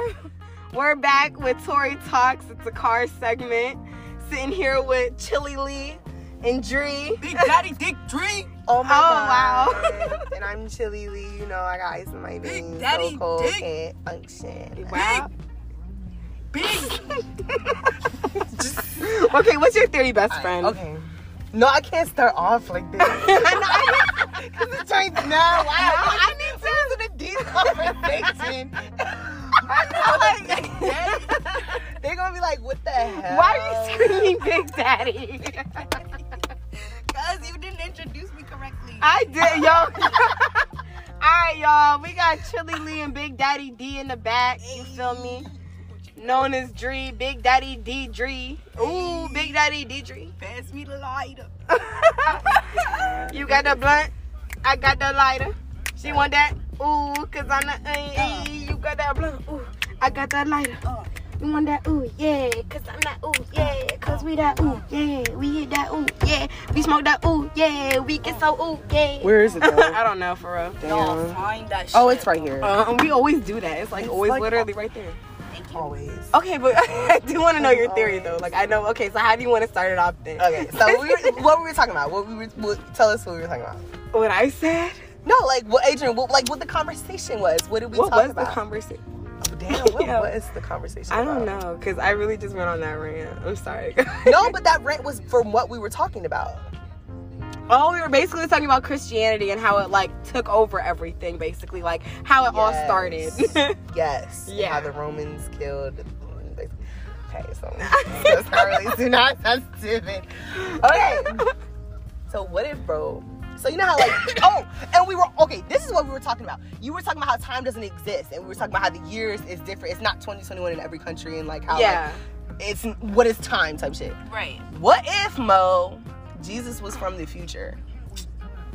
we're we're back with Tori Talks. It's a car segment. Sitting here with ChillyLee and Drie. Big Daddy Dick Drie. Oh my Oh, god. wow. and I'm ChillyLee. You know, I got ice in my Big veins. Daddy so cold, Dick. can't function. Wow. Big. Okay, what's your theory, best friend? Okay. No, I can't start off like this. Because it's trying to know. Wow. I need to listen to deep conversation. They're gonna be like, what the hell? Why are you screaming Big Daddy? Because you didn't introduce me correctly. I did, yo. Alright, y'all. We got ChillyLee and Big Daddy D in the back. You feel me? Known as Drie. Big Daddy D Drie. Ooh, Big Daddy D Drie. Pass me the lighter. You got the blunt? I got the lighter. She want that? Ooh, cause I'm the uh, you got that blunt. Ooh, I got that lighter. Uh. You want that? Ooh, yeah, cause I'm that. Ooh, yeah, cause we that. Ooh, yeah, we hit that. Ooh, yeah, we smoke that. Ooh, yeah, we get so. Ooh, yeah. Where is it though? I don't know for real. Y'all find that shit. Oh, it's right here. Uh, we always do that. It's like It's always like- literally right there. Thank you. Always. Okay, but I do want to know your theory though. Like I know. Okay, so how do you want to start it off then? Okay, so we were, what were we talking about? What we were, what, tell us what we were talking about. What I said? No, like what Adrian, what, like what the conversation was. What did we What talk was about? the conversation? Oh, damn, what Yeah. was the conversation? I don't about? know, cause I really just went on that rant. I'm sorry. No, but that rant was from what we were talking about. Oh, we were basically talking about Christianity and how it like took over everything, basically, like how it all started. Yes. Yeah. How the Romans killed. Okay, so that's not really too not sensitive. Okay. So what if, bro? So you know how like oh, and we were okay. This is what we were talking about. You were talking about how time doesn't exist, and we were talking about how the years is different. It's not 2021 in every country, and like how yeah. like, it's what is time type shit. Right. What if Mo, Jesus was from the future,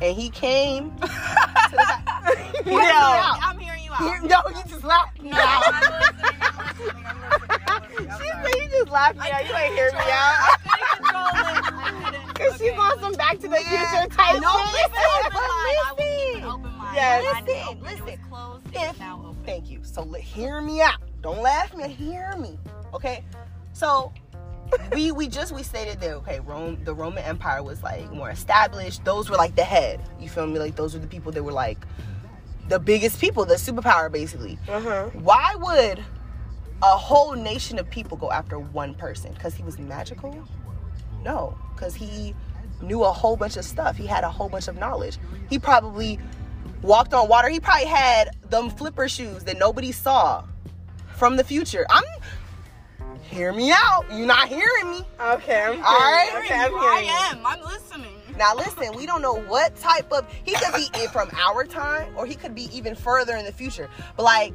and he came to the. I'm hearing you out. No, you just laughed. No, I'm listening. I'm listening. I'm listening. I'm listening. I'm She said you just laughed me out. You ain't hear me out. the Yeah. Future type No, shit. listen, Open mind. I will keep an listen. Yes. Listen, open it. It was listen. closed. If- now open. Thank you. So let, hear me out. Don't laugh me. Hear me. Okay. So we we just we stated that okay, Rome the Roman Empire was like more established. Those were like the head. You feel me? Like those were the people that were like the biggest people, the superpower basically. Uh huh. Why would a whole nation of people go after one person? Because he was magical? No, because he knew a whole bunch of stuff. He had a whole bunch of knowledge. He probably walked on water. He probably had them flipper shoes that nobody saw from the future. I'm. Hear me out. You're not hearing me. Okay, I'm hearing All right. you. Okay, I'm hearing. I am. I'm listening. Now listen, we don't know what type of he could be in from our time or he could be even further in the future. But like,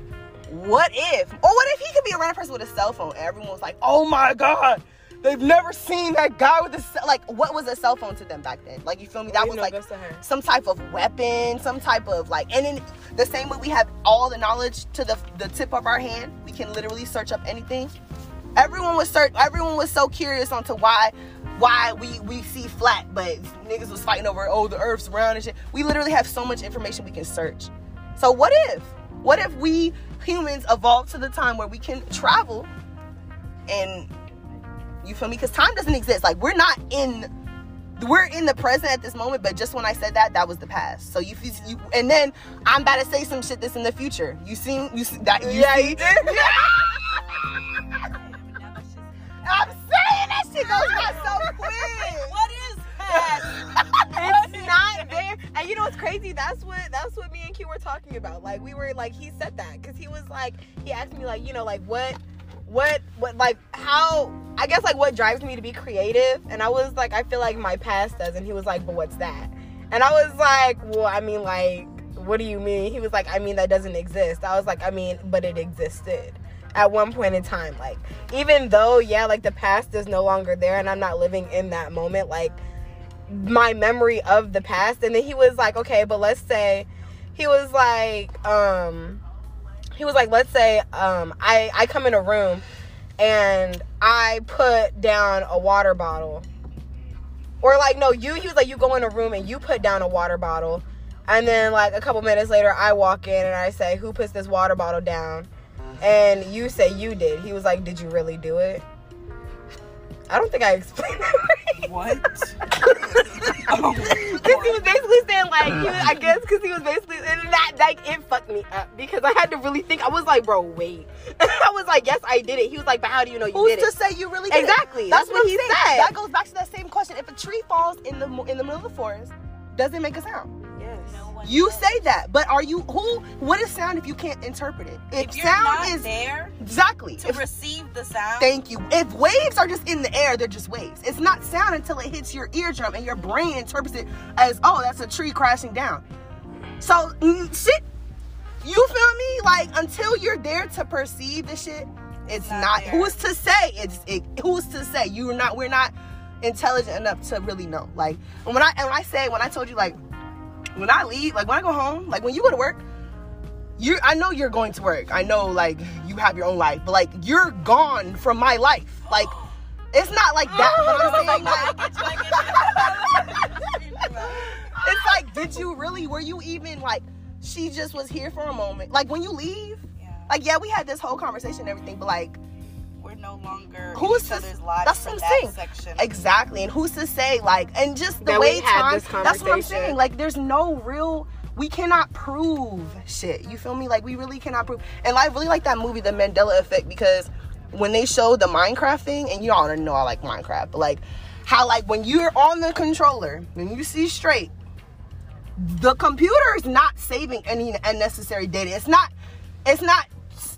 what if? Or what if he could be a random person with a cell phone and everyone was like, oh my god, they've never seen that guy with a like what was a cell phone to them back then? Like you feel me? That was like this to her. some type of weapon, some type of like and in the same way we have all the knowledge to the the tip of our hand, we can literally search up anything. Everyone was search everyone was so curious onto why why we we see flat, but niggas was fighting over oh the earth's round and shit. We literally have so much information we can search. So what if? What if we humans evolved to the time where we can travel and you feel me? Because time doesn't exist. Like we're not in we're in the present at this moment, but just when I said that, that was the past. So you, you and then I'm about to say some shit that's in the future. You seen you see that? You Yeah, see? you did. I'm saying that shit goes by so quick. What is past? it's not there. And you know what's crazy? That's what that's what me and Q were talking about. Like we were like he said that because he was like he asked me like you know like what what what like how I guess like what drives me to be creative and I was like I feel like my past does and he was like but what's that? And I was like well I mean like what do you mean? He was like I mean that doesn't exist. I was like I mean but it existed at one point in time. Like even though yeah like the past is no longer there and I'm not living in that moment like my memory of the past and then he was like okay but let's say he was like um he was like let's say um i i come in a room and i put down a water bottle or like no you he was like you go in a room and you put down a water bottle and then like a couple minutes later i walk in and i say who puts this water bottle down and you say you did. He was like, "Did you really do it?" I don't think I explained that right. What? Oh, because he was basically saying like, he was, I guess because he was basically and that like it fucked me up because I had to really think. I was like, bro, wait. I was like, yes, I did it. He was like, but how do you know you Who's did it? Who's to say you really did it? Exactly. That's, what, I'm he saying. said. That goes back to that same question. If a tree falls in the in the middle of the forest, does it make a sound? Yes. No one You say that, but are you who? What is sound if you can't interpret it? If, If you're sound not is there exactly. to If, receive the sound, thank you. If waves are just in the air, they're just waves. It's not sound until it hits your eardrum and your brain interprets it as, oh, that's a tree crashing down. So shit. You feel me? Like until you're there to perceive the shit, it's Not not. Who's to say? It's it, who's to say? You're not. We're not intelligent enough to really know. Like and when I and when I say when I told you like when I leave, like when I go home, like when you go to work, you I know you're going to work. I know like you have your own life, but like you're gone from my life. Like it's not like that. But I'm saying like it's like, did you really? Were you even like? She just was here for a moment. Like when you leave, like yeah, we had this whole conversation and everything, but like we're no longer Who's in each to- lives that's for what I'm that saying. section. exactly. And who's to say like? And just the That we way had time. this That's what I'm saying. Like there's no real. We cannot prove shit. You feel me? Like we really cannot prove. And I really like that movie, The Mandela Effect, because when they showed the Minecraft thing, and you all know I like Minecraft, but like how like when you're on the controller and you see straight, the computer is not saving any unnecessary data. It's not. It's not.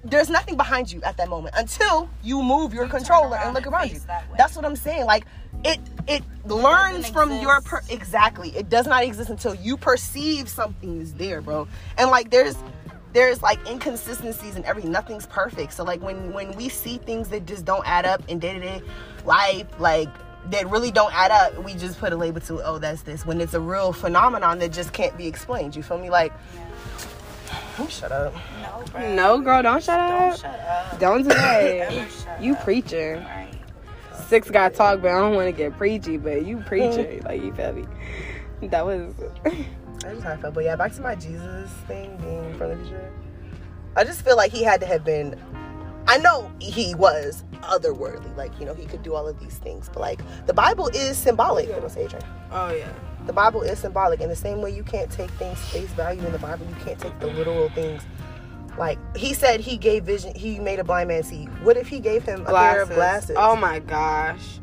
There's nothing behind you at that moment until you move your You controller and look and around you. that. That's what I'm saying. Like it. It learns doesn't from your per- exactly. It does not exist until you perceive something is there, bro. And like there's there's like inconsistencies and everything. Nothing's perfect. So like when when we see things that just don't add up in day to day life, like that really don't add up, we just put a label to oh that's this. When it's a real phenomenon that just can't be explained. You feel me? Like, oh, shut up. no, bro. No, girl, don't shut Don't up. shut up. Don't do that. You up. preaching. Right. Six got talk, but I don't want to get preachy. But you preaching, like you feel me? That was. I just how I felt. But yeah, back to my Jesus thing being from the future. I just feel like he had to have been. I know he was otherworldly, like you know he could do all of these things, but like the Bible is symbolic. What say, Oh yeah. The Bible is symbolic, in the same way you can't take things face value in the Bible. You can't take the literal things. Like he said, he gave vision. He made a blind man see. What if he gave him a pair of glasses? Oh my gosh.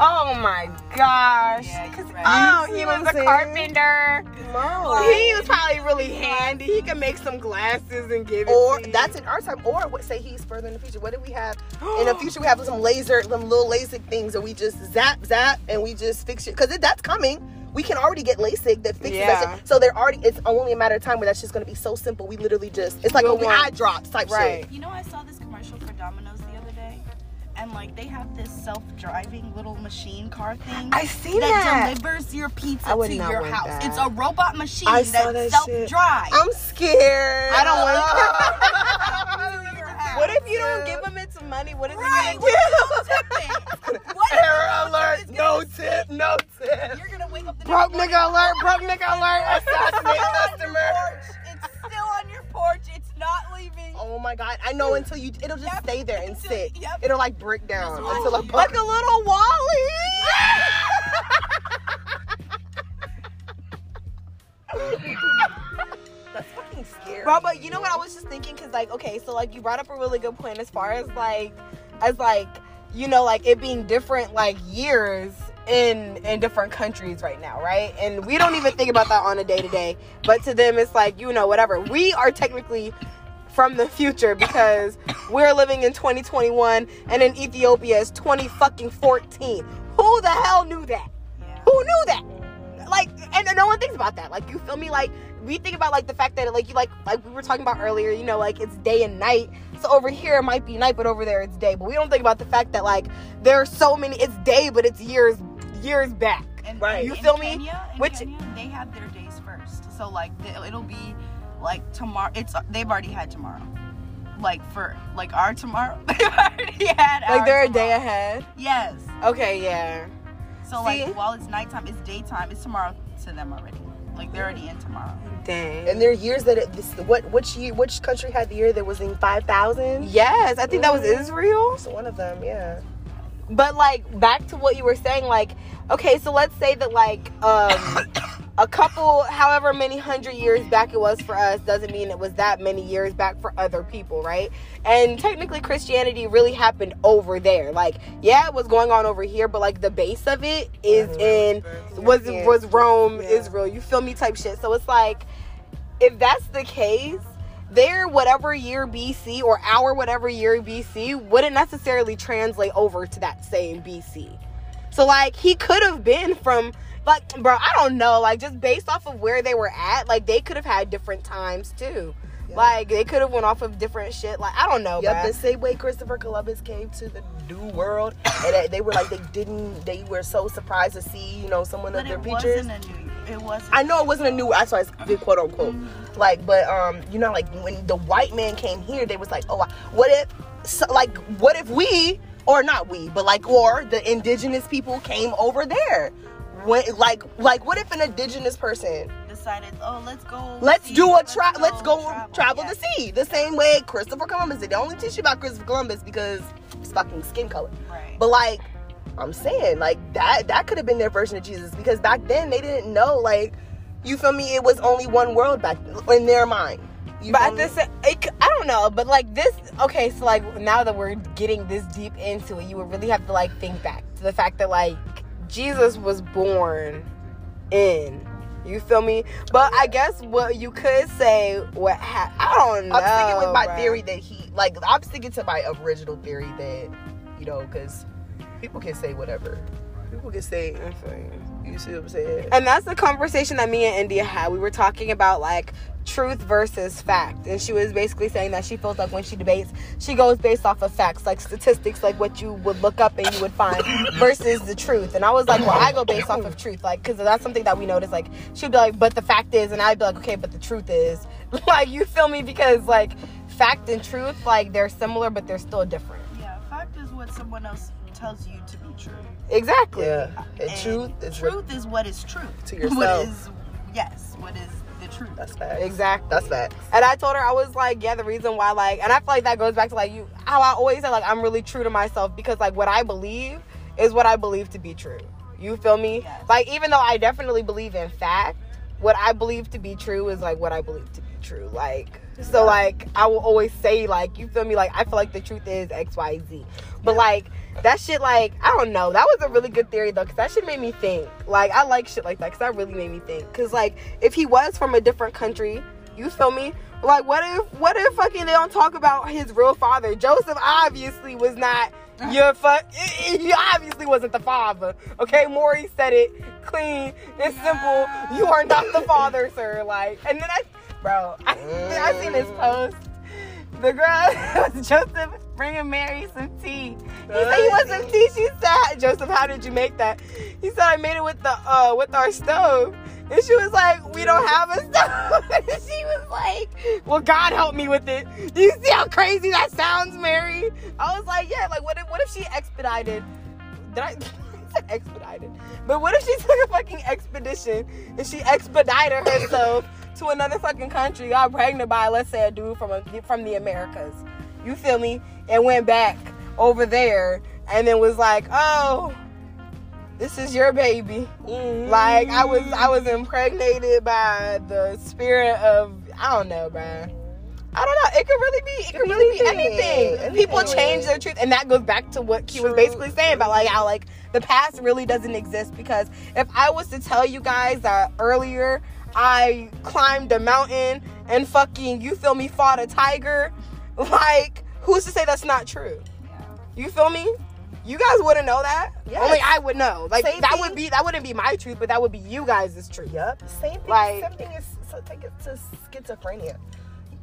Oh my gosh. Yeah, right. Oh, he was a saying? carpenter. No. He was probably really handy. He could make some glasses and give it Or that's in our time. Or what say he's further in the future? What do we have in the future? We have some laser, some little LASIK things that we just zap, zap, and we just fix it because that's coming. We can already get LASIK that fixes Yeah. that shit. So they're already. It's only a matter of time where that's just gonna be so simple. We literally just. It's like a want- eye drops type Right. shit. You know, I saw this commercial for Domino's the other day, and like they have this self-driving little machine car thing. I seen that, that. delivers your pizza I would to not your want house. that. It's a robot machine I that, that self-drives. I'm scared. I don't want. to. What if you don't give him its money? What is Right. he What gonna you don't tip it? What Error alert. No tip. No tip. You're gonna wake up the Broke nigga alert, broke nigga alert. Assassinate my god! I know until you, it'll just Yep. stay there and Until- sit. yep. It'll like break down until like a little WALL-E. That's fucking scary. Bro, but you know what I was just thinking? Cause like, okay, so like you brought up a really good point as far as like, as like, you know, like it being different like years in in different countries right now, right? And we don't even think about that on a day to day, but to them it's like you know whatever. We are technically from the future because we're living in 2021 and in Ethiopia is 20 fucking 14. Who the hell knew that? Yeah. Who knew that? Like, and no one thinks about that. Like, you feel me? Like, we think about like the fact that like you like like we were talking about earlier. You know, like it's day and night. So over here it might be night, but over there it's day. But we don't think about the fact that like there are so many. It's day, but it's years years back. And, Right. You in feel me? Kenya, in Which- Kenya, they have their days first. So like the- it'll be like tomorrow. It's they've already had tomorrow. Like for like our tomorrow, they've already had. Like they're a day ahead. Yes. Okay, yeah. So See? like while it's nighttime, it's daytime. It's tomorrow to them already. Like they're already in tomorrow. Dang. And there are years that it, this what which year which country had the year that was in five thousand? yes, I think that was Israel. So one of them, yeah. But like back to what you were saying, like okay, so let's say that like um a couple, however many hundred years back it was for us, doesn't mean it was that many years back for other people, right? And technically, Christianity really happened over there. Like, yeah, it was going on over here, but like the base of it is in was was Rome, Yeah. Israel. You feel me? Type shit. So it's like, if that's the case. Their whatever year BC or our whatever year BC wouldn't necessarily translate over to that same BC. So like he could have been from like bro, I don't know, like just based off of where they were at, like they could have had different times too. Yeah. Like they could have went off of different shit. Like I don't know, Yep, bruh. the same way Christopher Columbus came to the New World, and they- they were like they didn't, they were so surprised to see, you know, someone But of their it features. wasn't. It wasn't. I know it wasn't a new. That's why it's the quote unquote. Mm-hmm. Like, but um, you know, like when the white man came here, they was like, oh, what if, so, like, what if we, or not we, but like, or the indigenous people came over there? When, like, like, what if an indigenous person decided. Oh, let's go. Let's see, do a let's. Let's go travel, Yeah. the sea. The same way Christopher Columbus did. They only teach you about Christopher Columbus because it's fucking skin color. Right. But like, I'm saying, like that that could have been their version of Jesus because back then they didn't know. Like, you feel me? It was only one world back in their mind. You but at this, it, I don't know. But like this, okay. So like now that we're getting this deep into it, you would really have to like think back to the fact that like Jesus was born in. You feel me? But I guess what you could say, what ha- I don't know. I'm sticking with my bruh. theory that he like. I'm sticking to my original theory that you know because people can say whatever. People can say. You see what I'm saying? And that's the conversation that me and India had. We were talking about like truth versus fact. And she was basically saying that she feels like when she debates, she goes based off of facts, like statistics, like what you would look up and you would find versus the truth. And I was like, well, I go based off of truth, like, because that's something that we notice. Like, she'd be like, but the fact is, and I'd be like, okay, but the truth is, like, you feel me? Because, like, fact and truth, like, they're similar, but they're still different. Yeah. Fact is what someone else tells you to be true. Exactly. Yeah. And, And truth is what- truth is what is true To What yourself. is yes? What is the truth? That's facts. Exactly. That's facts. And I told her I was like, yeah, the reason why like, and I feel like that goes back to like you, how I always say like I'm really true to myself because like what I believe is what I believe to be true. You feel me? Yes. Like even though I definitely believe in fact, what I believe to be true is like what I believe to be true. Like so like I will always say like you feel me? Like I feel like the truth is X Y Z, but like that shit like I don't know. That was a really good theory though because that shit made me think. Like I like shit like that because that really made me think. Because like if he was from a different country you feel me? Like what if what if fucking they don't talk about his real father? Joseph obviously was not uh-huh. your fuck he obviously wasn't the father okay? Maury said it clean. And simple. You are not the father sir. Like and then I bro I, I seen this post the girl was Joseph bringing Mary some tea. He said he want some tea. She said, Joseph, how did you make that? He said I made it with the uh with our stove. And she was like, We don't have a stove. and she was like, Well, God help me with it. Do you see how crazy that sounds, Mary? I was like, Yeah, like what if what if she expedited? Did I I expedited? But what if she took a fucking expedition and she expedited herself to another fucking country, got pregnant by let's say a dude from a, from the Americas. You feel me? And went back over there and then was like, "Oh, this is your baby." Like I was I was impregnated by the spirit of I don't know, bruh. I don't know. It could really be. It could really be Anything. anything. People change their truth, and that goes back to what he was basically saying about like how like the past really doesn't exist. Because if I was to tell you guys that earlier I climbed a mountain and fucking you feel me fought a tiger, like who's to say that's not true? You feel me? You guys wouldn't know that. Yes. Only I would know. Like Same that thing. would be that wouldn't be my truth, but that would be you guys' truth. Yep. Same thing. Like- same thing is so take it to schizophrenia.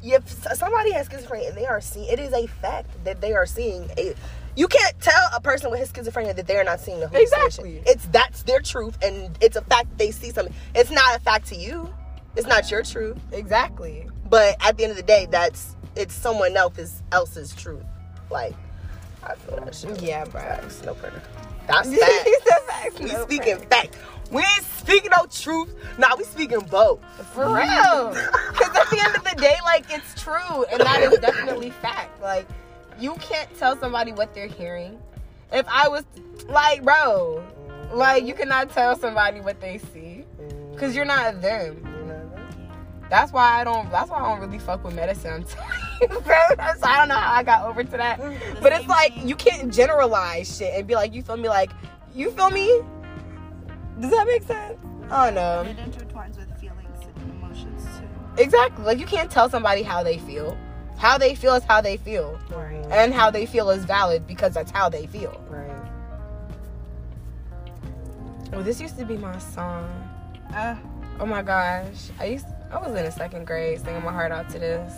If somebody has schizophrenia and they are seeing, it is a fact that they are seeing a. You can't tell a person with his schizophrenia that they are not seeing the hallucination. Exactly. It's that's their truth, and it's a fact that they see something. It's not a fact to you. It's not your truth. Exactly. But at the end of the day, that's it's someone else's else's truth. Like I feel that shit. Yeah, bruh. Facts, no printer. That's facts. said facts, We no speaking facts. facts. We ain't speaking no truth. Nah, we speaking both. For real. Because at the end of the day, like, it's true. And that is definitely fact. Like, you can't tell somebody what they're hearing. If I was, like, bro, like, you cannot tell somebody what they see. Because you're not them. That's why I don't. That's why I don't really fuck with medicine. You, bro. So I don't know how I got over to that. But it's like you can't generalize shit and be like, you feel me? Like, you feel me? Does that make sense? I don't know. It intertwines with feelings and emotions too. Exactly. Like you can't tell somebody how they feel. How they feel is how they feel, Right. And how they feel is valid because that's how they feel. Right. Oh, this used to be my song. Uh, Oh my gosh, I used. I was in a second grade singing my heart out to this.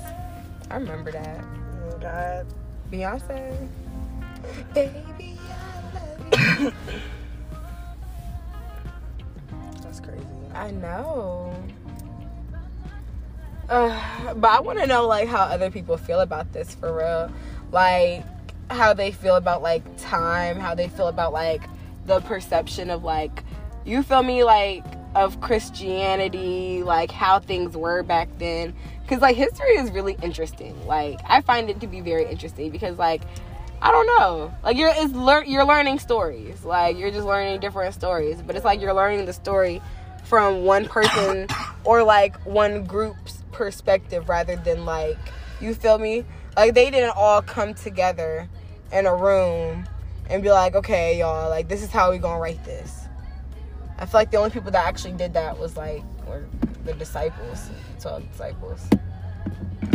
I remember that. Oh God. Beyonce. Baby, I love you. That's crazy. I know. Uh, but I want to know like how other people feel about this for real. Like how they feel about like time, how they feel about like the perception of like you feel me like of Christianity, like how things were back then cuz like history is really interesting. Like I find it to be very interesting because like I don't know. Like you're it's lear- you're learning stories. Like you're just learning different stories, but it's like you're learning the story from one person or like one group's perspective rather than like you feel me? Like they didn't all come together in a room and be like, okay, y'all, like this is how we gonna write this. I feel like the only people that actually did that was like were the disciples, twelve disciples.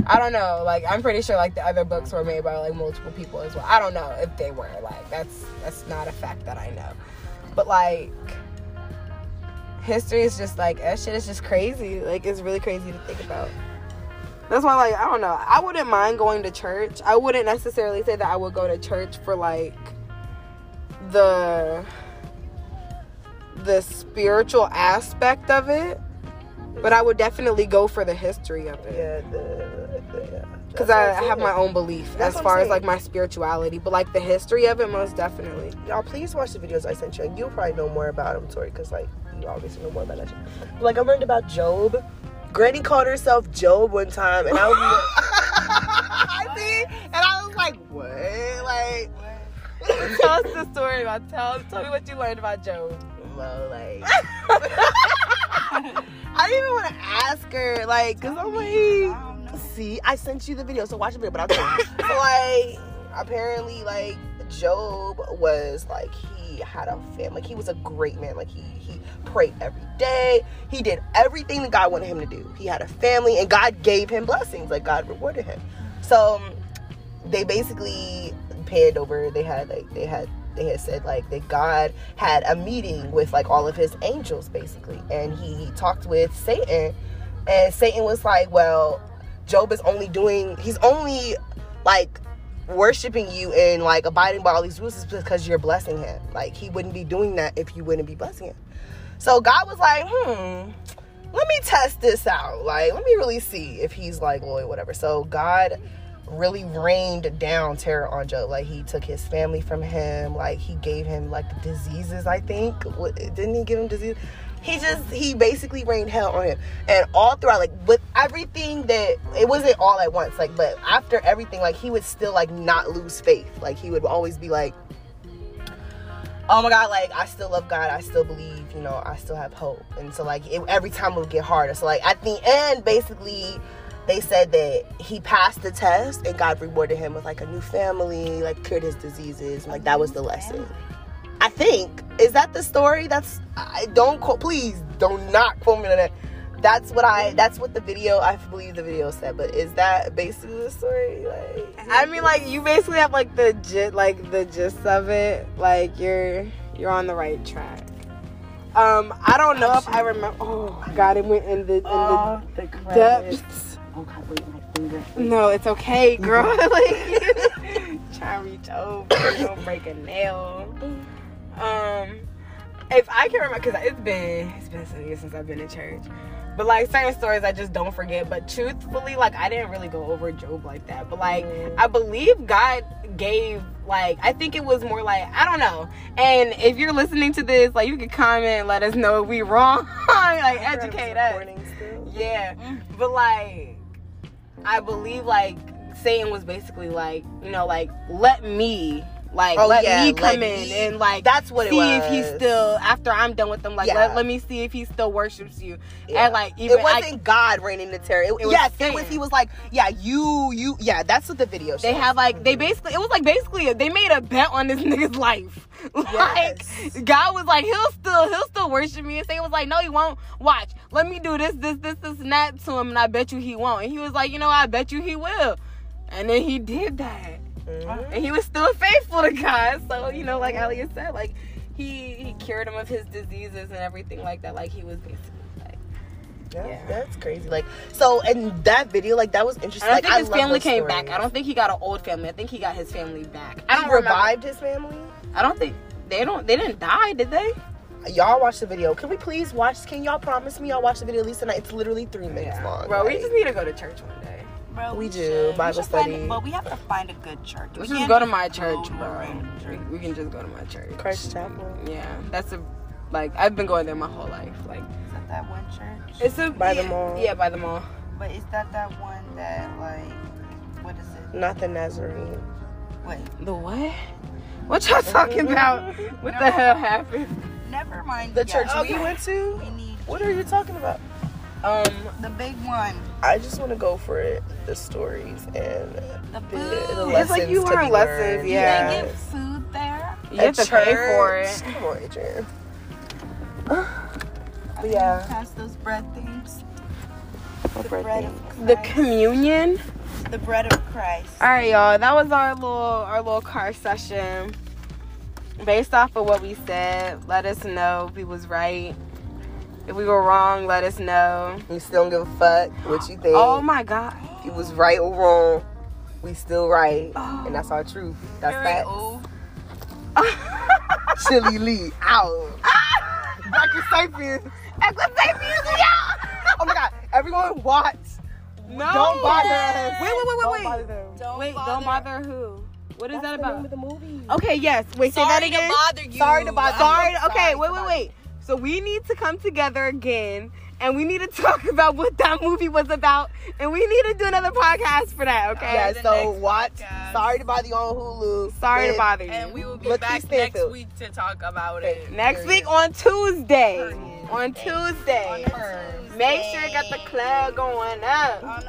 I don't know. Like I'm pretty sure like the other books were made by like multiple people as well. I don't know if they were. Like that's that's not a fact that I know. But like history is just like that shit is just crazy. Like it's really crazy to think about. That's why like I don't know. I wouldn't mind going to church. I wouldn't necessarily say that I would go to church for like the the spiritual aspect of it. But I would definitely go for the history of it Yeah. The, the, yeah. because I, I'm have my own belief That's as far as like my spirituality, but like the history of it, most definitely. Y'all, please watch the videos I sent you, and you'll probably know more about them, Tori, because like you obviously know more about that. But, like I learned about Job. Granny called herself Job one time, and I was I see, and I was like, what? Like, tell us the story about tell tell me what you learned about Job. well, like. I didn't even want to ask her, like, cause I'm like, I see, I sent you the video, so watch the video. But I'll tell you. so like, apparently, like Job was like he had a family. Like, he was a great man. Like he he prayed every day. He did everything that God wanted him to do. He had a family, and God gave him blessings. Like God rewarded him. So um, they basically panned over. They had like they had they had said like that God had a meeting with like all of his angels basically, and he talked with Satan, and Satan was like, well, Job is only doing he's only like worshiping you and like abiding by all these rules is because you're blessing him. Like he wouldn't be doing that if you wouldn't be blessing him. So God was like, hmm, let me test this out. Like, let me really see if he's like loyal, whatever. So God really rained down terror on Job. Like he took his family from him. Like he gave him like diseases. I think didn't he give him disease? He just he basically rained hell on him, and all throughout like with everything that it wasn't all at once. Like but after everything, like he would still like not lose faith. Like he would always be like, oh my god like i still love god. I still believe you know i still have hope. And so like it, every time it would get harder. So like at the end basically they said that he passed the test and god rewarded him with like a new family like cured his diseases. And like that was the lesson i think is that the story that's i don't quote please do not quote me on that that's what i that's what the video i believe the video said but is that basically the story like I mean, like you basically have like the gist, like the gist of it. Like you're you're on the right track. Um, I don't know if I remember. Oh God, it went in the in Oh, the the depths. oh god wait my finger No, it's okay, girl. like try and reach over, don't break a nail. Um, if I can remember, because it's been it's been some years since I've been in church. But like certain stories, I just don't forget. But truthfully, like I didn't really go over Job like that. But like I believe God gave like I think it was more like I don't know. And if you're listening to this, like you can comment, and let us know if we wrong. like educate us. Yeah, Mm. but like, I believe like Satan was basically like, you know, like let me, like Oh, let yeah, me come let in me- and like That's what it see was. if he's still after I'm done with them. Like Yeah. let, let me see if he still worships you. Yeah. And like even it wasn't I, God reigning the terror. It, was yes, it Satan. was. He was like, yeah, you, you, yeah. That's what the video. Showed. They have like they mm-hmm. basically it was like basically they made a bet on this nigga's life. Like Yes. God was like he'll still he'll still worship me and Satan was like no he won't. Watch, let me do this this this this and that to him and I bet you he won't. And he was like you know I bet you he will. And then he did that. Mhm. and he was still faithful to God. So you know, like Elliot said, like he he cured him of his diseases and everything like that. Like he was basically like. That's, Yeah. that's crazy. Like, so in that video, like that was interesting. I don't like, think his love family came back. I don't think he got an old family. I think he got his family back. I He don't remember. revived his family. I don't think they don't. They didn't die, did they? Y'all watch the video. Can we please watch? Can y'all promise me y'all watch the video at least tonight? It's literally three minutes long. Bro, we just need to go to church one. Bro, We do, should. Bible should find- study. but we have to find a good church. Let's We just can't go to my church, go to a bro. random We, church. we can just go to my church. Christ Chapel. Yeah, that's a like I've been going there my whole life. Like Is that that one church? it's a By the mall. Yeah, by the mall. But is that that one that like, what is it? Not the Nazarene. Wait, The what? What y'all talking about? What the hell happened? never mind. The Yeah, church okay. we went to. We need What are you talking about? Um, the big one. I just want to go for it. The stories and The the, food. the It's like lessons you to learn be lessons, learned. yeah. They get food there. you have At to pay for church. it. Come on, Adrian. I Yeah. yeah. Pass those bread things. The bread bread things? The communion. the bread of Christ. All right, y'all. That was our little our little car session. Based off of what we said, let us know if we was right. If we were wrong, let us know. We still don't give a fuck what you think. Oh my god. If you was right or wrong, we still right, Oh. and that's our truth. That's that. old. ChillyLee out. Dr. Sapiens. Oh my god! Everyone watch. No. Don't bother us. Wait, wait, wait, wait, Don't wait. bother them. Don't Wait, bother. don't bother who? What is That's that the name about? of the movie. Okay, yes. Wait, say that again. Sorry again. to bother you. Sorry to bother you. Sorry. Sorry Okay, to wait, wait, wait. So we need to come together again, and we need to talk about what that movie was about, and we need to do another podcast for that. Okay. Yeah, the so next watch. podcast. Sorry to bother you on Hulu. Sorry to With- bother you. And we will be Lakeith back Stanfield. next week to talk about it. Next week on Tuesday. Period. On Tuesday. Tuesday. Make sure you got the club going up.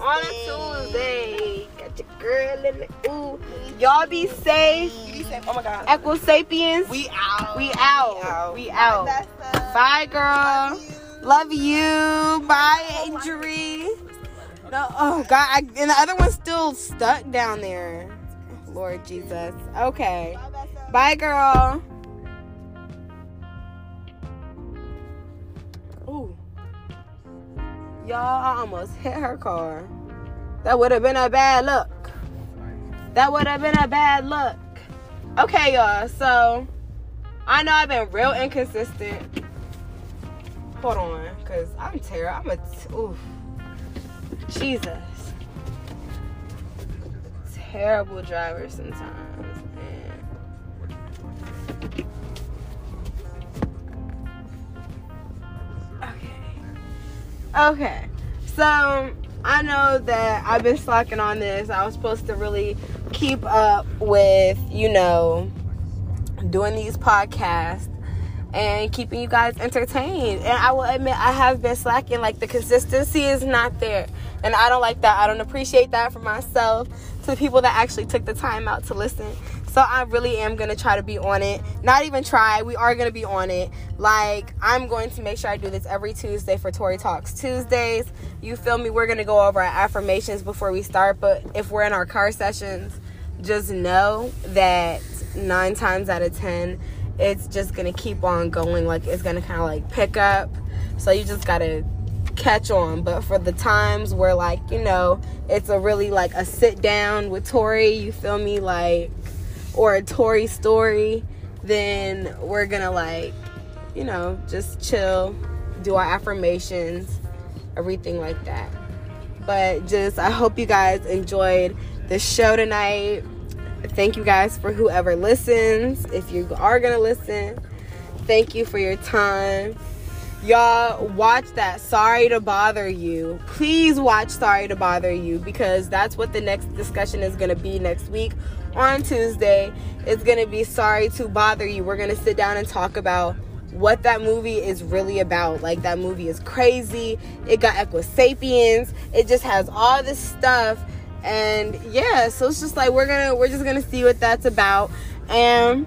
On a Tuesday. On a Tuesday. Got your girl in the ooh. Y'all be safe. Be safe. Oh my god. Equisapiens. We out. We out. We out. Bye, Bye, girl. Love you. Bye, injury. No, oh God, I, and the other one's still stuck down there. Lord Jesus. Okay. Bye, girl. Y'all, I almost hit her car. That would have been a bad look. That would have been a bad look. Okay, y'all. So, I know I've been real inconsistent. Hold on, cause I'm terrible. I'm a t- oof. Jesus. Terrible driver sometimes, man. Okay. So I know that I've been slacking on this. I was supposed to really keep up with, you know, doing these podcasts and keeping you guys entertained. And I will admit I have been slacking. Like the consistency is not there. And I don't like that. I don't appreciate that for myself, to people that actually took the time out to listen. So I really am gonna try to be on it. Not even try, we are gonna be on it. Like I'm going to make sure I do this every Tuesday for Tori Talks Tuesdays. You feel me? We're gonna go over our affirmations before we start, but if we're in our car sessions, just know that nine times out of ten it's just gonna keep on going like it's gonna kind of like pick up so you just gotta catch on but for the times where like you know it's a really like a sit down with tori you feel me like or a Tori story then we're gonna like you know just chill do our affirmations everything like that. But just i hope you guys enjoyed the show tonight. Thank you guys for whoever listens if you are gonna listen. Thank you for your time. Y'all watch that sorry to bother you. Please watch sorry to bother you because that's what the next discussion is going to be next week on tuesday it's going to be sorry to bother you. We're going to sit down and talk about what that movie is really about. Like that movie is crazy. It got equisapiens. It just has all this stuff. And yeah so it's just like we're gonna we're just gonna see what that's about. And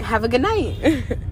have a good night